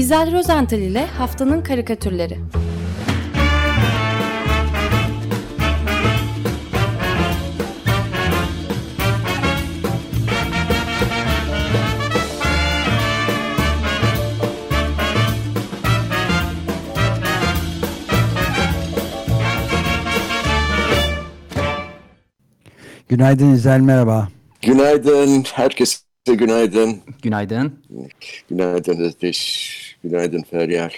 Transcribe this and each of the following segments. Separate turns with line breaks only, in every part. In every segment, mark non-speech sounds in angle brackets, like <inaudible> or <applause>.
İzel Rozental ile Haftanın Karikatürleri
Günaydın İzel merhaba.
Günaydın. Herkese günaydın.
Günaydın.
Günaydın Özdeş. Günaydın Feryal.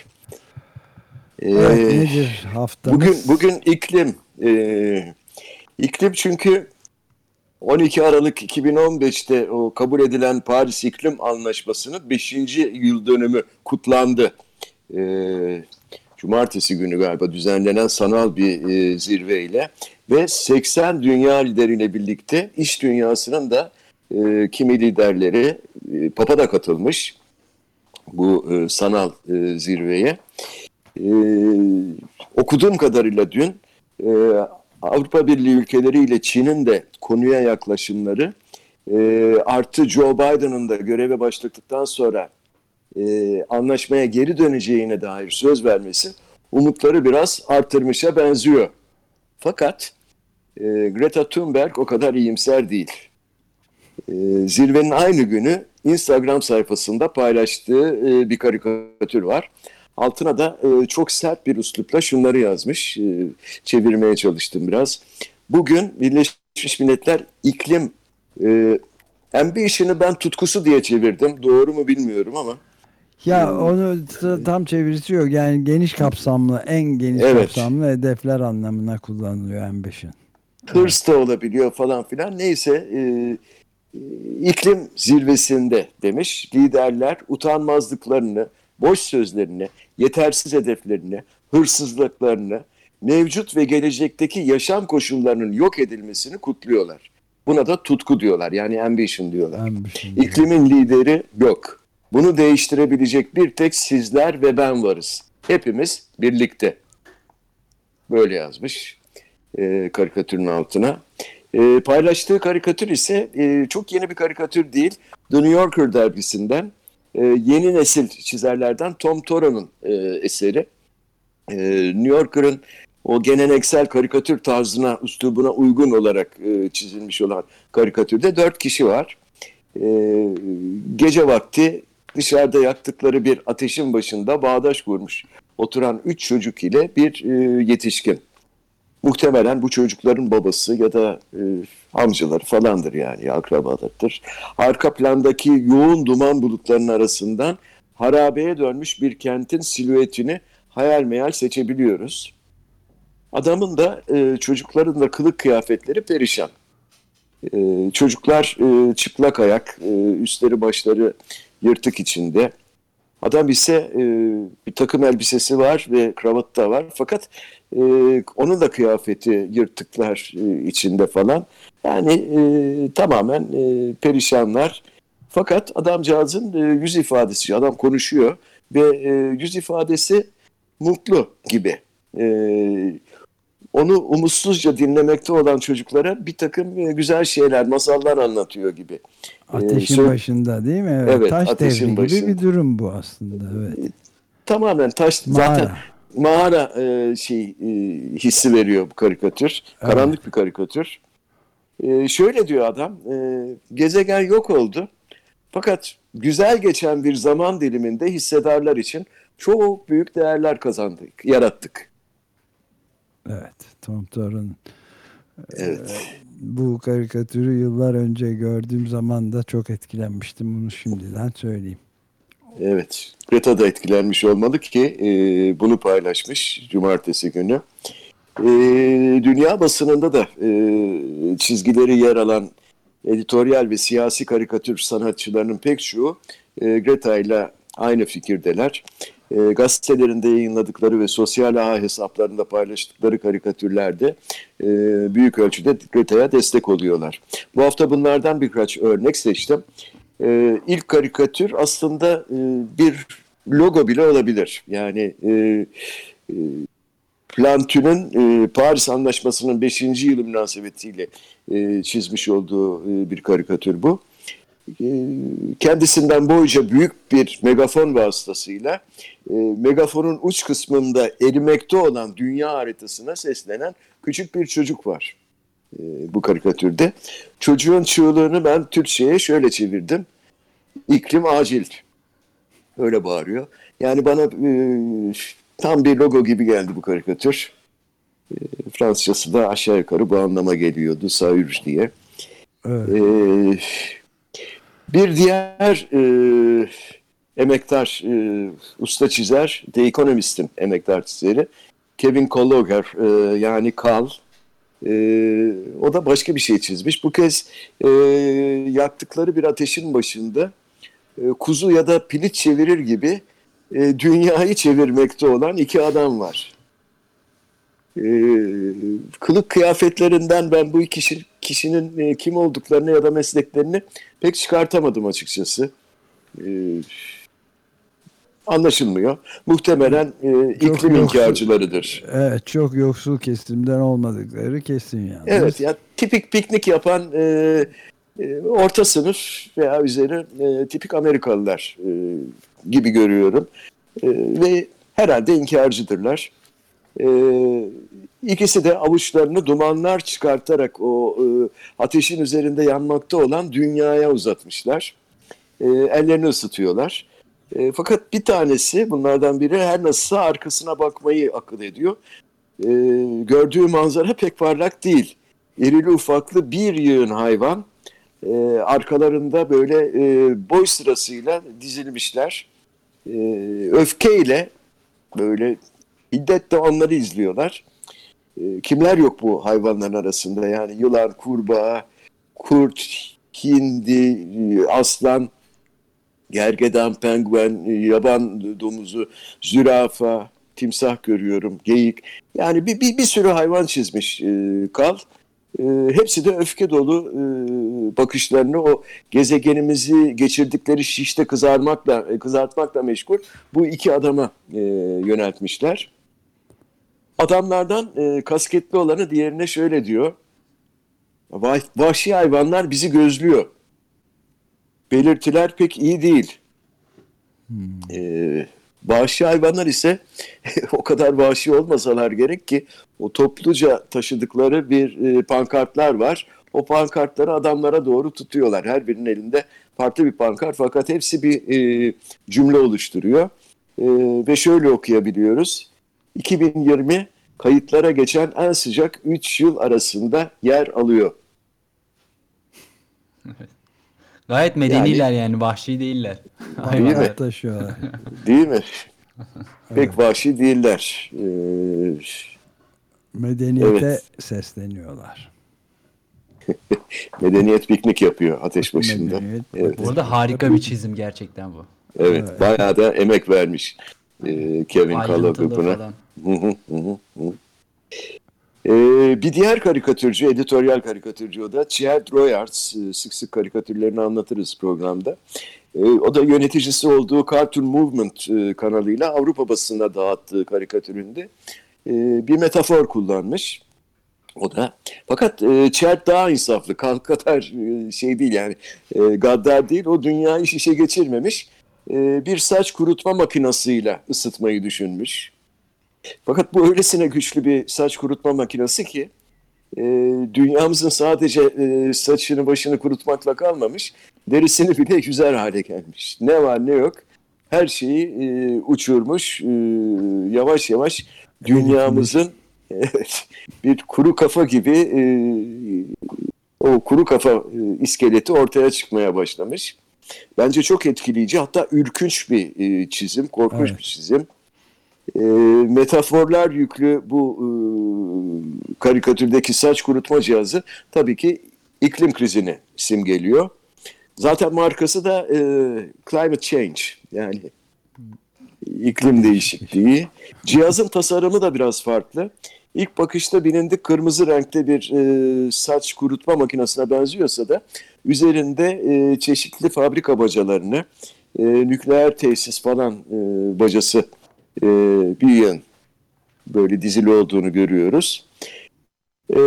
Ee, evet, nedir haftamız?
Bugün, bugün iklim. Ee, iklim çünkü 12 Aralık 2015'te o kabul edilen Paris İklim Anlaşması'nın 5. yıl dönümü kutlandı. Ee, Cumartesi günü galiba düzenlenen sanal bir e, zirveyle ve 80 dünya lideriyle birlikte iş dünyasının da e, kimi liderleri, e, Papa da katılmış bu e, sanal e, zirveye. E, okuduğum kadarıyla dün e, Avrupa Birliği ülkeleriyle Çin'in de konuya yaklaşımları e, artı Joe Biden'ın da göreve başladıktan sonra e, anlaşmaya geri döneceğine dair söz vermesi umutları biraz artırmışa benziyor. Fakat e, Greta Thunberg o kadar iyimser değil. E, zirvenin aynı günü Instagram sayfasında paylaştığı e, bir karikatür var. Altına da e, çok sert bir üslupla şunları yazmış. E, çevirmeye çalıştım biraz. Bugün Birleşmiş Milletler iklim e, ambition'ı ben tutkusu diye çevirdim. Doğru mu bilmiyorum ama.
Ya onu tam çevirisi yok. Yani geniş kapsamlı, en geniş evet. kapsamlı hedefler anlamına kullanılıyor ambition.
Hırs da olabiliyor falan filan. Neyse e, iklim zirvesinde demiş liderler utanmazlıklarını, boş sözlerini, yetersiz hedeflerini, hırsızlıklarını, mevcut ve gelecekteki yaşam koşullarının yok edilmesini kutluyorlar. Buna da tutku diyorlar. Yani ambition diyorlar. Ambition İklimin lideri yok. Bunu değiştirebilecek bir tek sizler ve ben varız. Hepimiz birlikte. Böyle yazmış e, karikatürün altına. E, paylaştığı karikatür ise e, çok yeni bir karikatür değil. The New Yorker dergisinden e, yeni nesil çizerlerden Tom Toro'nun e, eseri. E, New Yorker'ın o geleneksel karikatür tarzına, üslubuna uygun olarak e, çizilmiş olan karikatürde dört kişi var. E, gece vakti dışarıda yaktıkları bir ateşin başında bağdaş kurmuş oturan üç çocuk ile bir e, yetişkin. Muhtemelen bu çocukların babası ya da e, amcaları falandır yani akrabalarıdır. Arka plandaki yoğun duman bulutlarının arasından harabeye dönmüş bir kentin silüetini hayal meyal seçebiliyoruz. Adamın da e, çocukların da kılık kıyafetleri perişan. E, çocuklar e, çıplak ayak, e, üstleri başları yırtık içinde. Adam ise e, bir takım elbisesi var ve kravatı da var. Fakat e, onun da kıyafeti yırtıklar e, içinde falan. Yani e, tamamen e, perişanlar. Fakat adamcağızın e, yüz ifadesi, adam konuşuyor ve e, yüz ifadesi mutlu gibi. E, onu umutsuzca dinlemekte olan çocuklara bir takım e, güzel şeyler, masallar anlatıyor gibi.
Ateşin ee, başında değil mi? Evet, evet taş ateşin devri başında. gibi bir durum bu aslında. Evet. E,
tamamen taş mağara. zaten mağara e, şey e, hissi veriyor bu karikatür. Evet. Karanlık bir karikatür. E, şöyle diyor adam, e, gezegen yok oldu. Fakat güzel geçen bir zaman diliminde hissedarlar için çok büyük değerler kazandık, yarattık.
Evet, Tom Thor'un
evet. E,
bu karikatürü yıllar önce gördüğüm zaman da çok etkilenmiştim. Bunu şimdiden söyleyeyim.
Evet, Greta da etkilenmiş olmalı ki e, bunu paylaşmış cumartesi günü. E, dünya basınında da e, çizgileri yer alan editoryal ve siyasi karikatür sanatçılarının pek çoğu e, Greta ile aynı fikirdeler e, gazetelerinde yayınladıkları ve sosyal ağ hesaplarında paylaştıkları karikatürlerde e, büyük ölçüde Greta'ya destek oluyorlar. Bu hafta bunlardan birkaç örnek seçtim. E, ilk karikatür aslında e, bir logo bile olabilir. Yani e, e, Plantün'ün e, Paris Anlaşması'nın 5. yılı münasebetiyle e, çizmiş olduğu e, bir karikatür bu. e, kendisinden boyca büyük bir megafon vasıtasıyla e, megafonun uç kısmında erimekte olan dünya haritasına seslenen küçük bir çocuk var bu karikatürde. Çocuğun çığlığını ben Türkçe'ye şöyle çevirdim. İklim acil. Öyle bağırıyor. Yani bana e, tam bir logo gibi geldi bu karikatür. E, Fransızcası da aşağı yukarı bu anlama geliyordu. Saür diye.
Evet.
E, bir diğer e, emektar e, usta çizer, The Economist'in emektar çizeri Kevin Colloger e, yani Kal. E, o da başka bir şey çizmiş. Bu kez e, yaktıkları bir ateşin başında e, kuzu ya da pilit çevirir gibi e, dünyayı çevirmekte olan iki adam var. E, kılık kıyafetlerinden ben bu iki kişi, kişinin e, kim olduklarını ya da mesleklerini pek çıkartamadım açıkçası. E, anlaşılmıyor. Muhtemelen e, iklim
yoksul.
inkarcılarıdır.
Evet çok yoksul kesimden olmadıkları kesin yani.
Evet ya tipik piknik yapan e, e, orta sınıf veya üzeri e, tipik Amerikalılar e, gibi görüyorum. E, ve herhalde inkarcıdırlar. E, ikisi de avuçlarını dumanlar çıkartarak o e, ateşin üzerinde yanmakta olan dünyaya uzatmışlar. E, ellerini ısıtıyorlar. E, fakat bir tanesi bunlardan biri her nasılsa arkasına bakmayı akıl ediyor. E, gördüğü manzara pek parlak değil. İrili ufaklı bir yığın hayvan e, arkalarında böyle e, boy sırasıyla dizilmişler. E, öfkeyle böyle hiddetle onları izliyorlar. E, kimler yok bu hayvanların arasında? Yani yılan, kurbağa, kurt, hindi, aslan, gergedan, penguen, e, yaban domuzu, zürafa, timsah görüyorum, geyik. Yani bir, bir, bir sürü hayvan çizmiş e, Kal. E, hepsi de öfke dolu e, bakışlarını o gezegenimizi geçirdikleri şişte kızarmakla e, kızartmakla meşgul bu iki adama e, yöneltmişler. Adamlardan e, kasketli olanı diğerine şöyle diyor. "Vah- Vahşi hayvanlar bizi gözlüyor. Belirtiler pek iyi değil. Ee, vahşi hayvanlar ise <laughs> o kadar vahşi olmasalar gerek ki o topluca taşıdıkları bir e, pankartlar var. O pankartları adamlara doğru tutuyorlar. Her birinin elinde farklı bir pankart fakat hepsi bir e, cümle oluşturuyor. E, ve şöyle okuyabiliyoruz. 2020 kayıtlara geçen en sıcak 3 yıl arasında yer alıyor.
Gayet medeniler yani, vahşi değiller.
Değil mi?
Taşıyorlar. <laughs>
Değil mi? Pek vahşi değiller. Ee,
Medeniyete
Evet.
sesleniyorlar. <laughs>
medeniyet piknik yapıyor ateş başında.
Medeniyet-
Evet.
Bu arada harika bir çizim gerçekten bu.
Evet, bayağı da emek vermiş e, Kevin Kalo
Ayrıntılı
buna.
falan.
Hı hı, hı hı, hı. Ee, bir diğer karikatürcü, editoryal karikatürcü o da Chad Royards. Ee, Sık sık karikatürlerini anlatırız programda. Ee, o da yöneticisi olduğu Cartoon Movement e, kanalıyla Avrupa basınına dağıttığı karikatüründe e, bir metafor kullanmış. O da. Fakat e, Chad daha insaflı. Kalk kadar e, şey değil yani. E, gaddar değil. O dünyayı şişe geçirmemiş. E, bir saç kurutma makinasıyla ısıtmayı düşünmüş. Fakat bu öylesine güçlü bir saç kurutma makinesi ki e, dünyamızın sadece e, saçını başını kurutmakla kalmamış, derisini bile güzel hale gelmiş. Ne var ne yok her şeyi e, uçurmuş, e, yavaş yavaş dünyamızın <laughs> evet, bir kuru kafa gibi e, o kuru kafa e, iskeleti ortaya çıkmaya başlamış. Bence çok etkileyici hatta ürkünç bir e, çizim, korkunç
Evet.
bir çizim. E, metaforlar yüklü bu e, karikatürdeki saç kurutma cihazı tabii ki iklim krizini simgeliyor. Zaten markası da e, climate change yani iklim değişikliği. Cihazın tasarımı da biraz farklı. İlk bakışta bilindik kırmızı renkte bir e, saç kurutma makinesine benziyorsa da üzerinde e, çeşitli fabrika bacalarını, e, nükleer tesis falan e, bacası e, yığın böyle dizili olduğunu görüyoruz. E,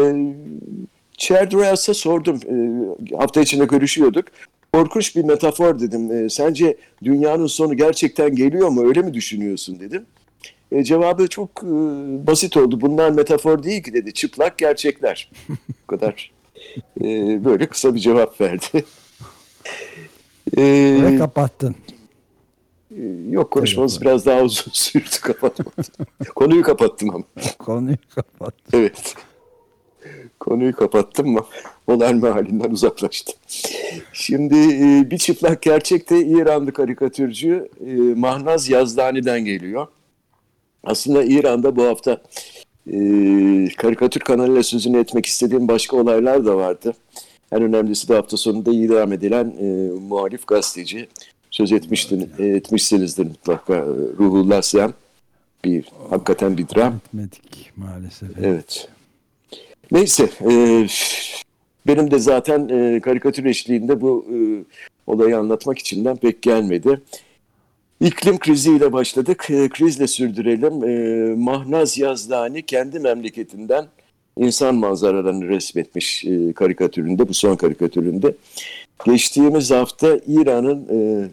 Chad Royals'a sordum. E, hafta içinde görüşüyorduk. korkunç bir metafor dedim. E, sence dünyanın sonu gerçekten geliyor mu? Öyle mi düşünüyorsun dedim. E, cevabı çok e, basit oldu. Bunlar metafor değil ki dedi. Çıplak gerçekler. <laughs> Bu kadar. E, böyle kısa bir cevap verdi. E,
Ve kapattın.
E, yok konuşmamız biraz daha uzun <laughs> sürdü kapatmadım. Konuyu kapattım ama. <laughs>
Konuyu kapat.
Evet. Konuyu kapattım mı olay mahallinden uzaklaştım. Şimdi e, bir çıplak gerçek de İranlı karikatürcü e, Mahnaz Yazdani'den geliyor. Aslında İran'da bu hafta e, karikatür kanalıyla sözünü etmek istediğim başka olaylar da vardı. En önemlisi de hafta sonunda idam edilen e, muhalif gazeteci. Söz etmiştin, etmişsinizdir mutlaka e, Ruhullah Siyam. Bir, hakikaten bir dram.
Etmedik maalesef.
Evet. Neyse, e, benim de zaten e, karikatür eşliğinde bu e, olayı anlatmak içinden pek gelmedi. İklim kriziyle başladık, e, krizle sürdürelim. E, Mahnaz Yazdani kendi memleketinden insan manzaralarını resmetmiş e, karikatüründe, bu son karikatüründe. Geçtiğimiz hafta İran'ın e,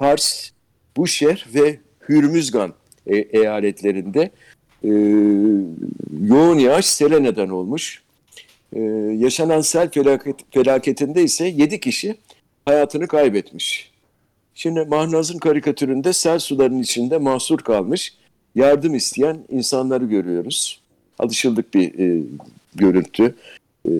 Fars, Buşer ve Hürmüzgan e, eyaletlerinde e, yoğun yağış sele neden olmuş. E, yaşanan sel felaket, felaketinde ise 7 kişi hayatını kaybetmiş. Şimdi Mahnaz'ın karikatüründe sel sularının içinde mahsur kalmış, yardım isteyen insanları görüyoruz. Alışıldık bir e, görüntü. E,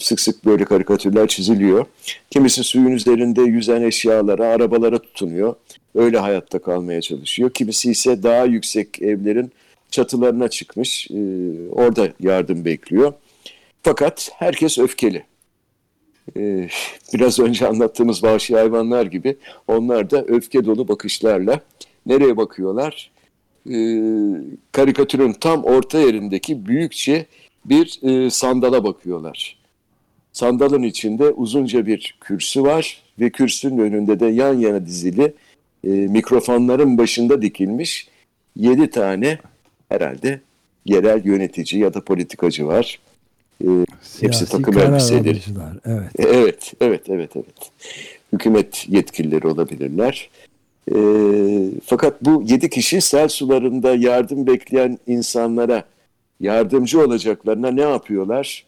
sık sık böyle karikatürler çiziliyor. Kimisi suyun üzerinde yüzen eşyalara, arabalara tutunuyor. Öyle hayatta kalmaya çalışıyor. Kimisi ise daha yüksek evlerin çatılarına çıkmış. E, orada yardım bekliyor. Fakat herkes öfkeli. E, biraz önce anlattığımız vahşi hayvanlar gibi onlar da öfke dolu bakışlarla nereye bakıyorlar? Karikatürün tam orta yerindeki büyükçe bir e, sandala bakıyorlar. Sandalın içinde uzunca bir kürsü var ve kürsünün önünde de yan yana dizili e, mikrofonların başında dikilmiş yedi tane herhalde yerel yönetici ya da politikacı var. E, hepsi takım elbiseleri.
Evet.
E, Evet, evet, evet, evet. Hükümet yetkilileri olabilirler. E, fakat bu yedi kişi sel sularında yardım bekleyen insanlara yardımcı olacaklarına ne yapıyorlar?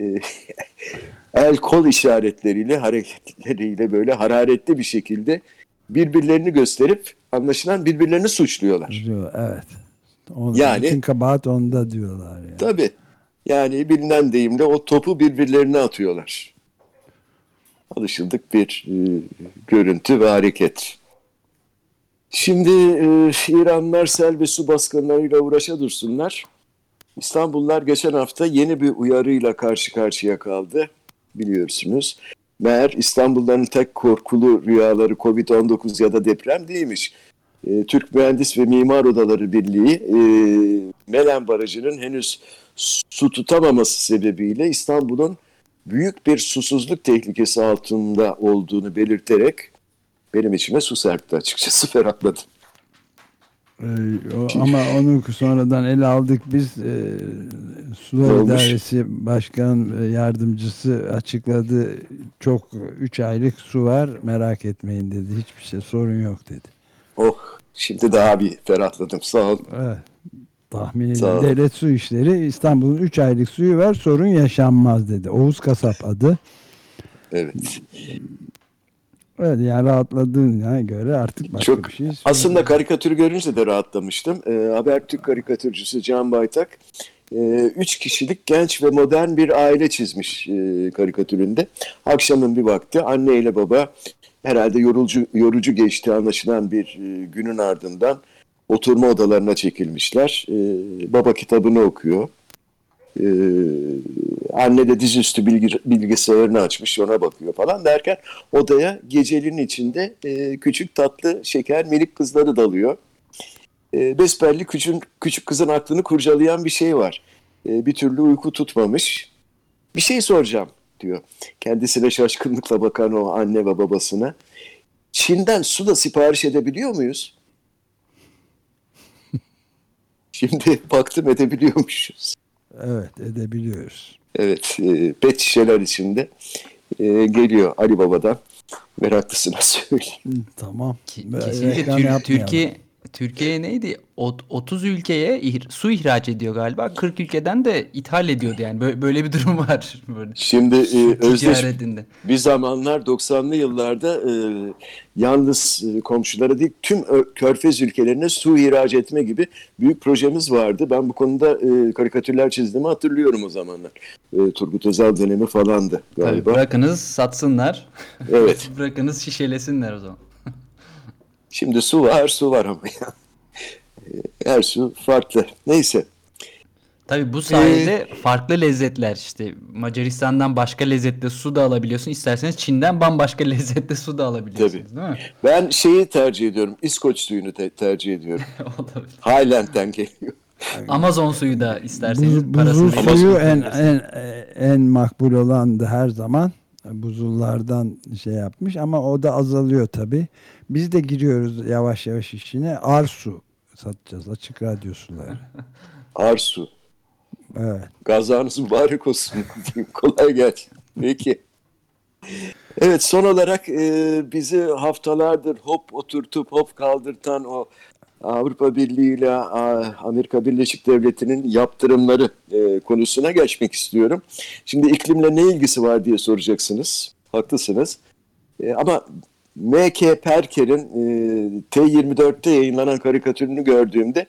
E, <laughs> el kol işaretleriyle, hareketleriyle böyle hararetli bir şekilde birbirlerini gösterip anlaşılan birbirlerini suçluyorlar.
Diyor, evet. On,
Yani-
bütün kabahat onda diyorlar. Yani.
Tabii. Yani bilinen deyimle o topu birbirlerine atıyorlar. Alışıldık bir e, görüntü ve hareket. Şimdi e, İranlılar sel ve su baskınlarıyla uğraşa dursunlar. İstanbullular geçen hafta yeni bir uyarıyla karşı karşıya kaldı biliyorsunuz. Meğer İstanbulluların tek korkulu rüyaları Covid-19 ya da deprem değilmiş. E, Türk Mühendis ve Mimar Odaları Birliği e, Melen Barajı'nın henüz su tutamaması sebebiyle İstanbul'un büyük bir susuzluk tehlikesi altında olduğunu belirterek benim içime su serpti açıkçası <laughs> ferahladım.
Ee, ama onu sonradan ele aldık biz. E,
Ne
Sular? İdaresi Başkan e, Yardımcısı açıkladı. Çok 3 aylık su var merak etmeyin dedi. Hiçbir şey sorun yok dedi.
Oh şimdi daha bir ferahladım sağ ol.
Evet. Tahmin edin. Devlet Su İşleri İstanbul'un 3 aylık suyu var sorun yaşanmaz dedi. Oğuz Kasap adı.
Evet.
Evet yani rahatladığına göre artık başka
Çok
bir şey
aslında karikatürü görünce de rahatlamıştım. Ee, Habertürk karikatürcüsü Can Baytak e, üç kişilik genç ve modern bir aile çizmiş e, karikatüründe. Akşamın bir vakti anne ile baba herhalde yorucu yorucu geçti anlaşılan bir e, günün ardından oturma odalarına çekilmişler. E, baba kitabını okuyor. E, anne de dizüstü bilgi, bilgisayarını açmış ona bakıyor falan derken odaya gecenin içinde e, küçük tatlı şeker minik kızları dalıyor. E, besbelli küçük, küçük kızın aklını kurcalayan bir şey var. E, bir türlü uyku tutmamış. Bir şey soracağım diyor. Kendisine şaşkınlıkla bakan o anne ve babasına. Çin'den su da sipariş edebiliyor muyuz? <laughs> Şimdi baktım edebiliyormuşuz.
Evet edebiliyoruz.
Evet, e, pet şişeler içinde e, geliyor Ali Baba'dan. Meraklısına <laughs> söyleyeyim.
Tamam.
Kesinlikle Tür-. Türkiye Türkiye neydi? Ot- 30 ülkeye ih- su ihraç ediyor galiba. 40 ülkeden de ithal ediyordu yani. Böyle, böyle bir durum var <laughs> böyle.
Şimdi e, özdeş bir zamanlar 90'lı yıllarda e, yalnız e, komşulara değil tüm körfez ülkelerine su ihraç etme gibi büyük projemiz vardı. Ben bu konuda e, karikatürler çizdiğimi hatırlıyorum o zamanlar. E, Turgut Özal dönemi falandı
Tabii
galiba.
bırakınız satsınlar.
Evet. <laughs>
bırakınız şişelesinler o zaman.
Şimdi su var, su var ama ya. <laughs> Her su farklı. Neyse.
Tabii bu sayede farklı lezzetler işte Macaristan'dan başka lezzetli su da alabiliyorsun. İsterseniz Çin'den bambaşka <laughs> lezzetli su da alabiliyorsunuz değil mi?
Ben şeyi tercih ediyorum. İskoç suyunu te- tercih ediyorum. <laughs>
Olabilir.
Highland'den geliyor.
Amazon suyu da isterseniz
Buz,
parasını
buzul suyu en, en en makbul olandı her zaman. Buzullardan şey yapmış ama o da azalıyor tabi. Biz de giriyoruz yavaş yavaş işine. Arsu satacağız açık radyo suları. <laughs>
Arsu.
Evet.
Gazanız mübarek olsun. <laughs> Kolay gelsin. Peki. Evet son olarak e, bizi haftalardır hop oturtup hop kaldırtan o Avrupa Birliği ile Amerika Birleşik Devletleri'nin yaptırımları e, konusuna geçmek istiyorum. Şimdi iklimle ne ilgisi var diye soracaksınız. Haklısınız. E, ama M.K. Perker'in e, T24'te yayınlanan karikatürünü gördüğümde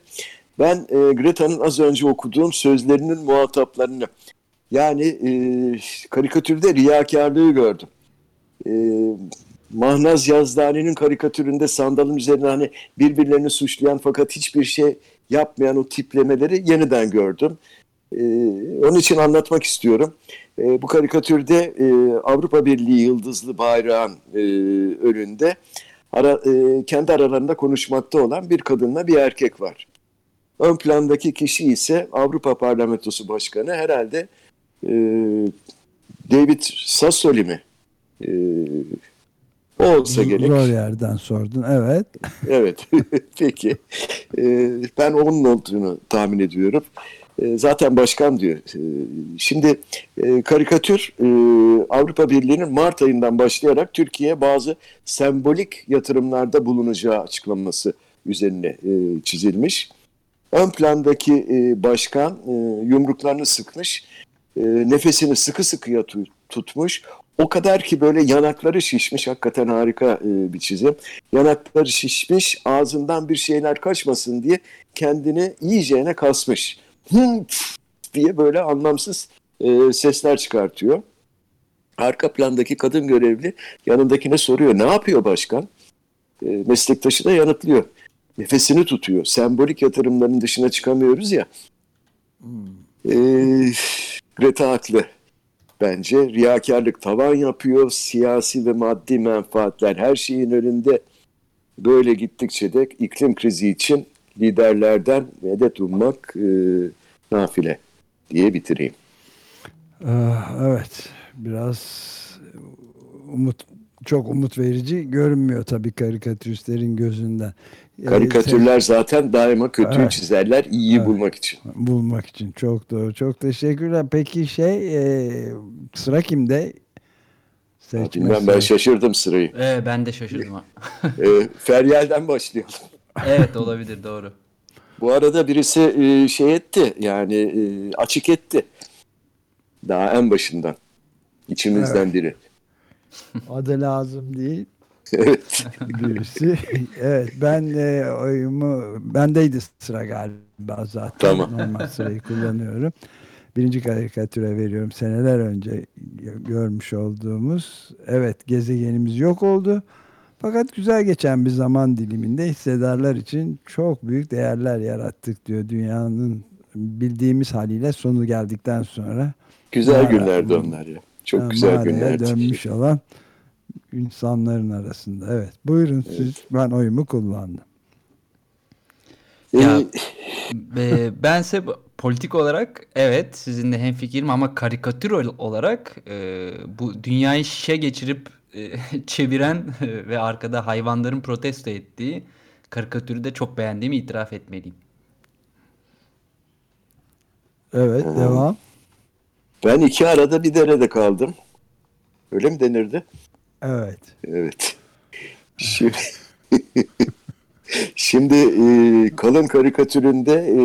ben e, Greta'nın az önce okuduğum sözlerinin muhataplarını yani e, karikatürde riyakarlığı gördüm. E, Mahnaz Yazdani'nin karikatüründe sandalın üzerine hani birbirlerini suçlayan fakat hiçbir şey yapmayan o tiplemeleri yeniden gördüm. E, onun için anlatmak istiyorum. Bu karikatürde e, Avrupa Birliği yıldızlı bayrağın e, önünde ara, e, kendi aralarında konuşmakta olan bir kadınla bir erkek var. Ön plandaki kişi ise Avrupa Parlamentosu Başkanı herhalde e, David Sassoli mi? E, o olsa gerek.
Zor yerden sordun. Evet.
Evet. <laughs> Peki. E, ben onun olduğunu tahmin ediyorum. E, zaten başkan diyor. E, şimdi e, karikatür Avrupa Birliği'nin Mart ayından başlayarak Türkiye'ye bazı sembolik yatırımlarda bulunacağı açıklaması üzerine çizilmiş. Ön plandaki başkan yumruklarını sıkmış, nefesini sıkı sıkıya tu- tutmuş. O kadar ki böyle yanakları şişmiş, hakikaten harika bir çizim. Yanakları şişmiş, ağzından bir şeyler kaçmasın diye kendini iyicene kasmış. Diye böyle anlamsız e, sesler çıkartıyor. Arka plandaki kadın görevli yanındakine soruyor, ne yapıyor başkan? E, meslektaşı da yanıtlıyor nefesini tutuyor. Sembolik yatırımların dışına çıkamıyoruz ya. Ee, Greta haklı bence. Riyakarlık tavan yapıyor. Siyasi ve maddi menfaatler her şeyin önünde. Böyle gittikçe de iklim krizi için liderlerden medet ummak e, nafile diye bitireyim.
Ah, Evet. Biraz umut çok umut verici görünmüyor tabii karikatüristlerin gözünden. Ee,
Karikatürler zaten daima kötüyü
Evet.
çizerler, iyiyi
Evet.
bulmak için.
bulmak için çok doğru. Çok teşekkürler. Peki şey e, sıra kimde?
Bilmem ben şaşırdım sırayı.
Ee, ben de şaşırdım.
Ee, <laughs> Feryal'den başlayalım.
evet olabilir doğru.
Bu arada birisi e, şey etti yani e, açık etti. Daha en başından. İçimizden biri. <laughs>
Adı lazım değil.
Evet. <laughs>
birisi. evet ben e, oyumu bendeydi sıra galiba zaten.
Tamam.
Normal sırayı kullanıyorum. Birinci karikatüre veriyorum. Seneler önce gö- görmüş olduğumuz evet gezegenimiz yok oldu. Fakat güzel geçen bir zaman diliminde hissedarlar için çok büyük değerler yarattık diyor. Dünyanın bildiğimiz haliyle sonu geldikten sonra
Güzel
Mağara-
günlerdi onlar ya. Çok güzel günlerdi.
dönmüş olan insanların arasında. Evet. Buyurun siz. Ben oyumu kullandım.
Ee,
Ya- Ee, bense politik olarak evet sizinle hemfikirim ama karikatür ol- olarak e, bu dünyayı şişe geçirip e, <laughs> çeviren ve arkada hayvanların protesto ettiği karikatürü de çok beğendiğimi itiraf etmeliyim.
Evet. Devam.
ben iki arada bir derede kaldım. Öyle mi denirdi?
Evet.
Evet. Şimdi, <laughs> Şimdi e, kalın karikatüründe e,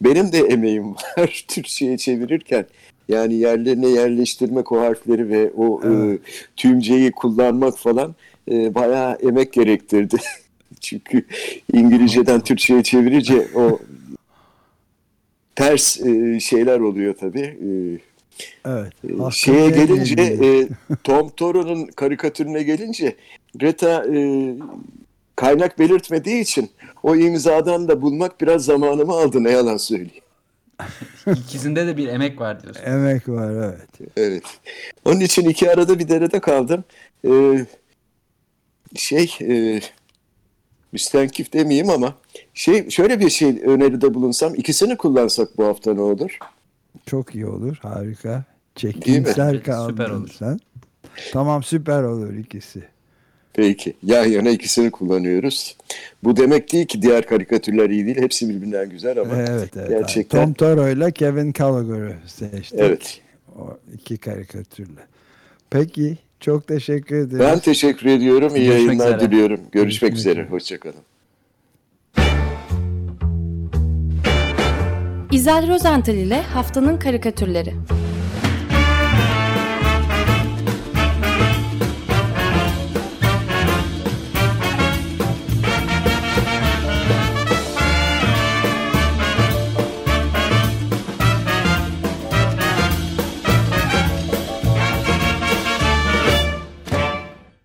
benim de emeğim var <laughs> Türkçe'ye çevirirken. Yani yerlerine yerleştirmek o harfleri ve o
Evet.
e, tümceyi kullanmak falan e, bayağı emek gerektirdi. <laughs> Çünkü İngilizceden Türkçe'ye çevirince o <laughs> ters e, şeyler oluyor tabii. E,
Evet. Hakkını
Şeye gelince e, <laughs> Tom Toro'nun karikatürüne gelince Greta e, kaynak belirtmediği için o imzadan da bulmak biraz zamanımı aldı ne yalan söyleyeyim.
İkisinde de bir emek var diyorsun.
Emek var evet.
Evet. Onun için iki arada bir derede kaldım. Ee, şey e, müstenkif demeyeyim ama şey şöyle bir şey öneride bulunsam ikisini kullansak bu hafta ne olur?
Çok iyi olur. Harika.
Mi?
kaldın
Süper olur.
sen. Tamam süper olur ikisi.
Peki. Yan yana ikisini kullanıyoruz. Bu demek değil ki diğer karikatürler iyi değil. Hepsi birbirinden güzel ama
Evet evet.
gerçekten
Tom Toro ile Kevin Gallagher'ı seçtik.
evet.
O iki karikatürle. Peki. Çok teşekkür ederim.
Ben teşekkür ediyorum. İyi
Görüşmek
yayınlar
üzere.
diliyorum. Görüşmek,
Görüşmek
üzere.
üzere.
Hoşçakalın.
İzel Rozental ile Haftanın Karikatürleri